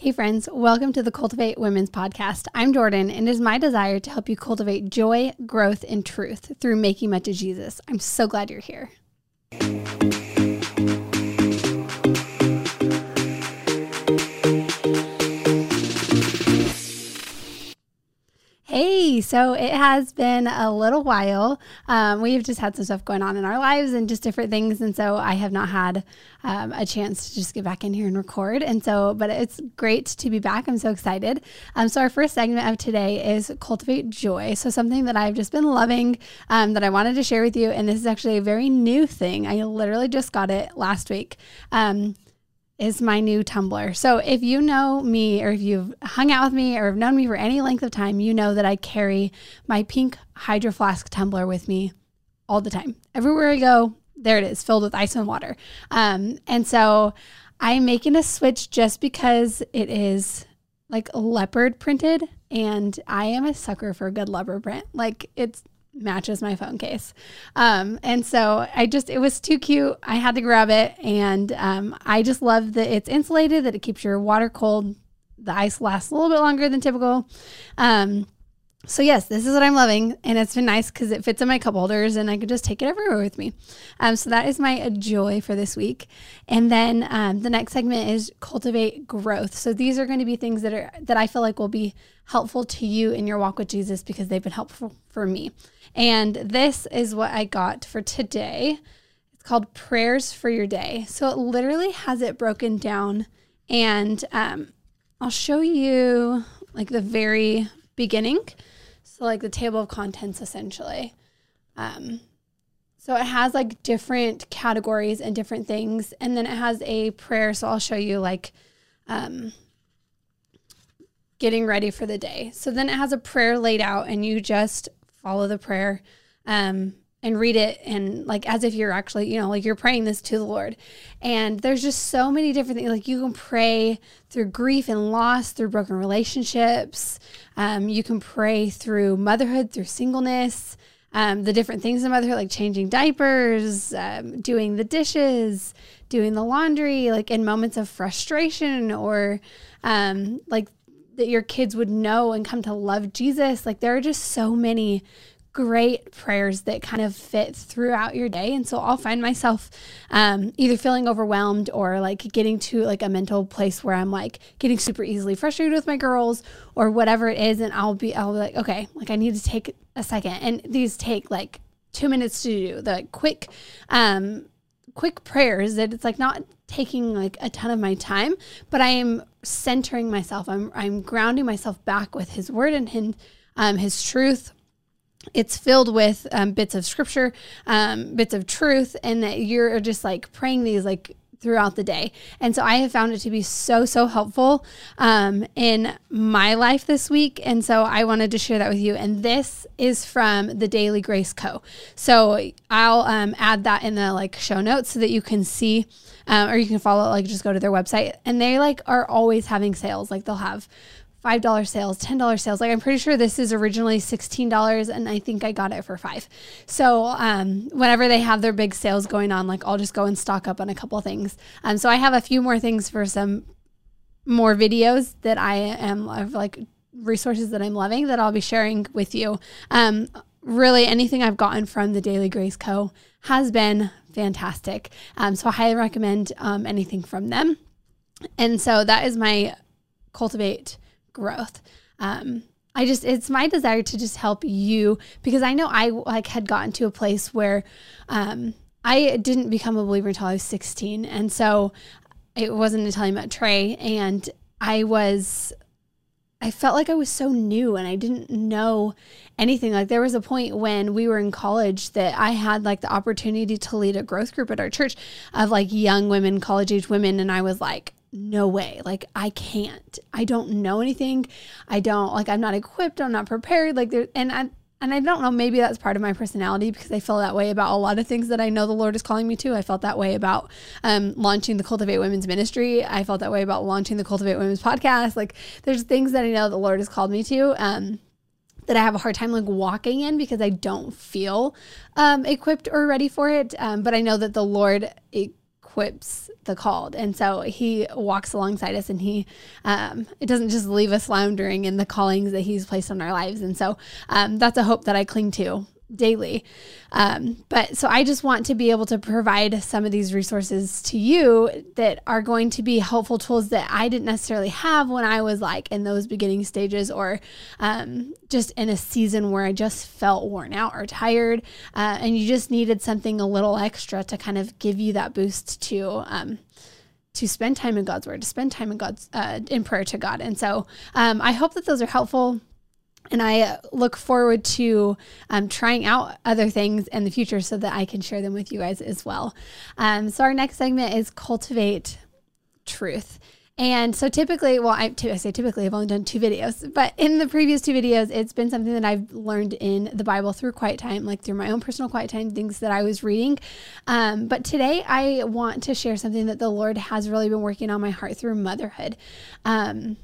Hey, friends, welcome to the Cultivate Women's Podcast. I'm Jordan, and it is my desire to help you cultivate joy, growth, and truth through making much of Jesus. I'm so glad you're here. Hey, so it has been a little while. Um, we've just had some stuff going on in our lives and just different things. And so I have not had um, a chance to just get back in here and record. And so, but it's great to be back. I'm so excited. Um, so, our first segment of today is Cultivate Joy. So, something that I've just been loving um, that I wanted to share with you. And this is actually a very new thing. I literally just got it last week. Is my new tumbler. So if you know me or if you've hung out with me or have known me for any length of time, you know that I carry my pink hydro flask tumbler with me all the time. Everywhere I go, there it is, filled with ice and water. Um, and so I'm making a switch just because it is like leopard printed and I am a sucker for a good leopard print. Like it's matches my phone case. Um, and so I just, it was too cute. I had to grab it. And um, I just love that it's insulated, that it keeps your water cold. The ice lasts a little bit longer than typical. Um, so yes, this is what I'm loving, and it's been nice because it fits in my cup holders, and I can just take it everywhere with me. Um, so that is my joy for this week, and then um, the next segment is cultivate growth. So these are going to be things that are that I feel like will be helpful to you in your walk with Jesus because they've been helpful for me. And this is what I got for today. It's called prayers for your day. So it literally has it broken down, and um, I'll show you like the very beginning. So, like the table of contents, essentially. Um, so it has like different categories and different things, and then it has a prayer. So I'll show you like um, getting ready for the day. So then it has a prayer laid out, and you just follow the prayer. Um, and read it and like as if you're actually you know like you're praying this to the lord and there's just so many different things like you can pray through grief and loss through broken relationships um, you can pray through motherhood through singleness um, the different things in motherhood like changing diapers um, doing the dishes doing the laundry like in moments of frustration or um, like that your kids would know and come to love jesus like there are just so many great prayers that kind of fit throughout your day. And so I'll find myself um, either feeling overwhelmed or like getting to like a mental place where I'm like getting super easily frustrated with my girls or whatever it is. And I'll be, I'll be like, okay, like I need to take a second. And these take like two minutes to do the quick, um, quick prayers that it's like not taking like a ton of my time, but I am centering myself. I'm, I'm grounding myself back with his word and his, um, his truth it's filled with um, bits of scripture, um, bits of truth, and that you're just like praying these like throughout the day. And so I have found it to be so, so helpful um, in my life this week. And so I wanted to share that with you. And this is from the Daily Grace Co. So I'll um, add that in the like show notes so that you can see. Um, or you can follow like just go to their website and they like are always having sales like they'll have $5 sales, $10 sales. Like I'm pretty sure this is originally $16 and I think I got it for 5. So, um, whenever they have their big sales going on, like I'll just go and stock up on a couple things. Um, so I have a few more things for some more videos that I am of like resources that I'm loving that I'll be sharing with you. Um, really anything I've gotten from the Daily Grace Co has been fantastic. Um, so I highly recommend um, anything from them. And so that is my cultivate growth. Um, I just it's my desire to just help you because I know I like had gotten to a place where um, I didn't become a believer until I was 16, and so it wasn't until I met Trey and I was I felt like I was so new and I didn't know anything. Like there was a point when we were in college that I had like the opportunity to lead a growth group at our church of like young women, college age women, and I was like, no way. Like I can't. I don't know anything. I don't like I'm not equipped. I'm not prepared. Like there and I and I don't know, maybe that's part of my personality because I feel that way about a lot of things that I know the Lord is calling me to. I felt that way about um, launching the Cultivate Women's Ministry. I felt that way about launching the Cultivate Women's podcast. Like, there's things that I know the Lord has called me to um, that I have a hard time like walking in because I don't feel um, equipped or ready for it. Um, but I know that the Lord equips the called. And so he walks alongside us and he, um, it doesn't just leave us floundering in the callings that he's placed on our lives. And so um, that's a hope that I cling to daily. Um, but so I just want to be able to provide some of these resources to you that are going to be helpful tools that I didn't necessarily have when I was like in those beginning stages or um, just in a season where I just felt worn out or tired. Uh, and you just needed something a little extra to kind of give you that boost to. Um, to spend time in God's word, to spend time in God's uh, in prayer to God, and so um, I hope that those are helpful and I look forward to um, trying out other things in the future so that I can share them with you guys as well. Um, so, our next segment is cultivate truth. And so, typically, well, I, I say typically, I've only done two videos, but in the previous two videos, it's been something that I've learned in the Bible through quiet time, like through my own personal quiet time, things that I was reading. Um, but today, I want to share something that the Lord has really been working on my heart through motherhood. Um,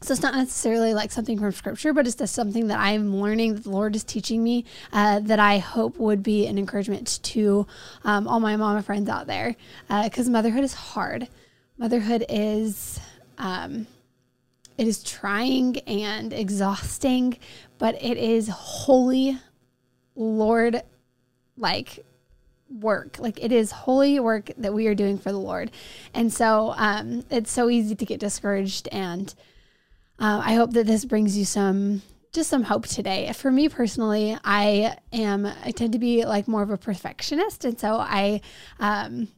so it's not necessarily like something from scripture, but it's just something that I'm learning that the Lord is teaching me uh, that I hope would be an encouragement to um, all my mama friends out there. Because uh, motherhood is hard. Motherhood is um, it is trying and exhausting, but it is holy, Lord, like work. Like it is holy work that we are doing for the Lord, and so um, it's so easy to get discouraged and uh, I hope that this brings you some just some hope today. For me personally, I am I tend to be like more of a perfectionist, and so I um,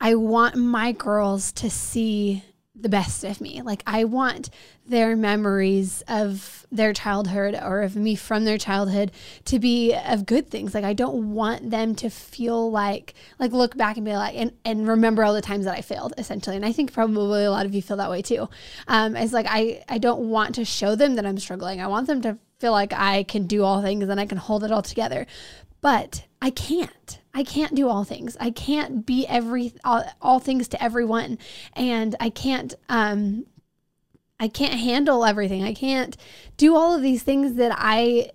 I want my girls to see the best of me. Like I want their memories of their childhood or of me from their childhood to be of good things. Like I don't want them to feel like like look back and be like and, and remember all the times that I failed essentially. And I think probably a lot of you feel that way too. Um, it's like I I don't want to show them that I'm struggling. I want them to feel like I can do all things and I can hold it all together. But I can't. I can't do all things. I can't be every all, all things to everyone, and I can't um, I can't handle everything. I can't do all of these things that I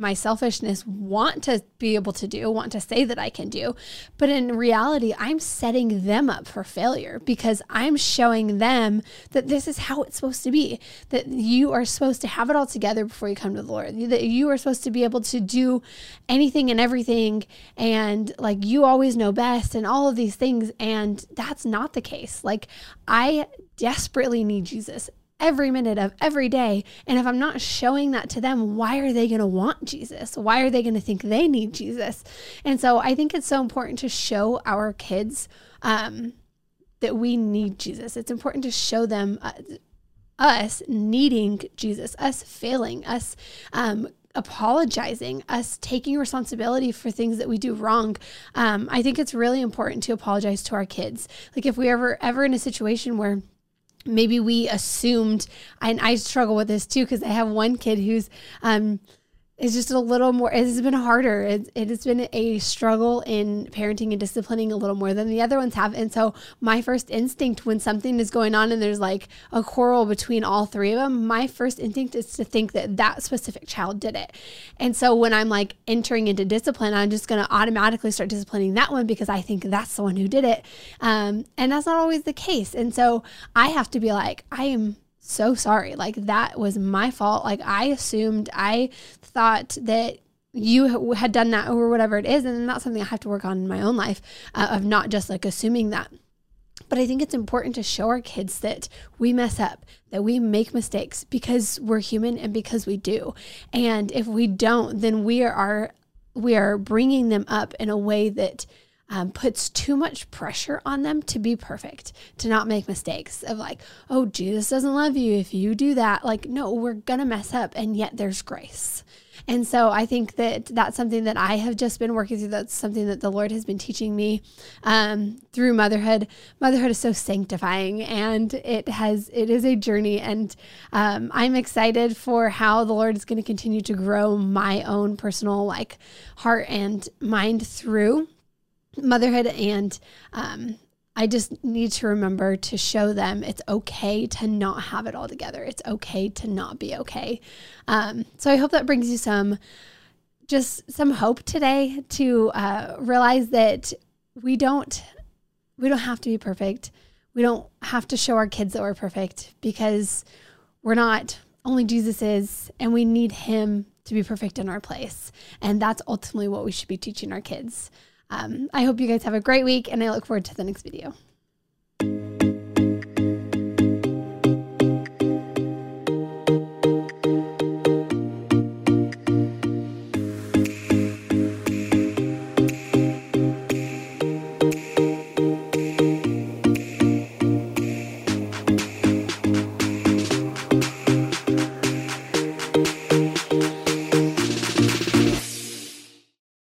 my selfishness want to be able to do, want to say that I can do. But in reality, I'm setting them up for failure because I'm showing them that this is how it's supposed to be, that you are supposed to have it all together before you come to the Lord, that you are supposed to be able to do anything and everything, and like you always know best, and all of these things. And that's not the case. Like, I desperately need Jesus every minute of every day. And if I'm not showing that to them, why are they going to want Jesus? Why are they going to think they need Jesus? And so I think it's so important to show our kids um, that we need Jesus. It's important to show them uh, us needing Jesus, us failing, us um, apologizing, us taking responsibility for things that we do wrong. Um, I think it's really important to apologize to our kids. Like if we ever ever in a situation where maybe we assumed and i struggle with this too because i have one kid who's um it's just a little more it's been harder. It, it has been a struggle in parenting and disciplining a little more than the other ones have. And so my first instinct when something is going on and there's like a quarrel between all three of them my first instinct is to think that that specific child did it. And so when i'm like entering into discipline i'm just going to automatically start disciplining that one because i think that's the one who did it. Um, and that's not always the case. And so i have to be like i am so sorry. Like that was my fault. Like I assumed, I thought that you had done that or whatever it is. And that's something I have to work on in my own life uh, of not just like assuming that. But I think it's important to show our kids that we mess up, that we make mistakes because we're human and because we do. And if we don't, then we are we are bringing them up in a way that um, puts too much pressure on them to be perfect, to not make mistakes of like, oh, Jesus doesn't love you if you do that. Like, no, we're going to mess up, and yet there's grace. And so I think that that's something that I have just been working through. That's something that the Lord has been teaching me um, through motherhood. Motherhood is so sanctifying, and it has it is a journey. And um, I'm excited for how the Lord is going to continue to grow my own personal like heart and mind through motherhood and um, I just need to remember to show them it's okay to not have it all together. It's okay to not be okay. Um, so I hope that brings you some, just some hope today to uh, realize that we don't, we don't have to be perfect. We don't have to show our kids that we're perfect because we're not. Only Jesus is, and we need Him to be perfect in our place. And that's ultimately what we should be teaching our kids. Um, I hope you guys have a great week and I look forward to the next video.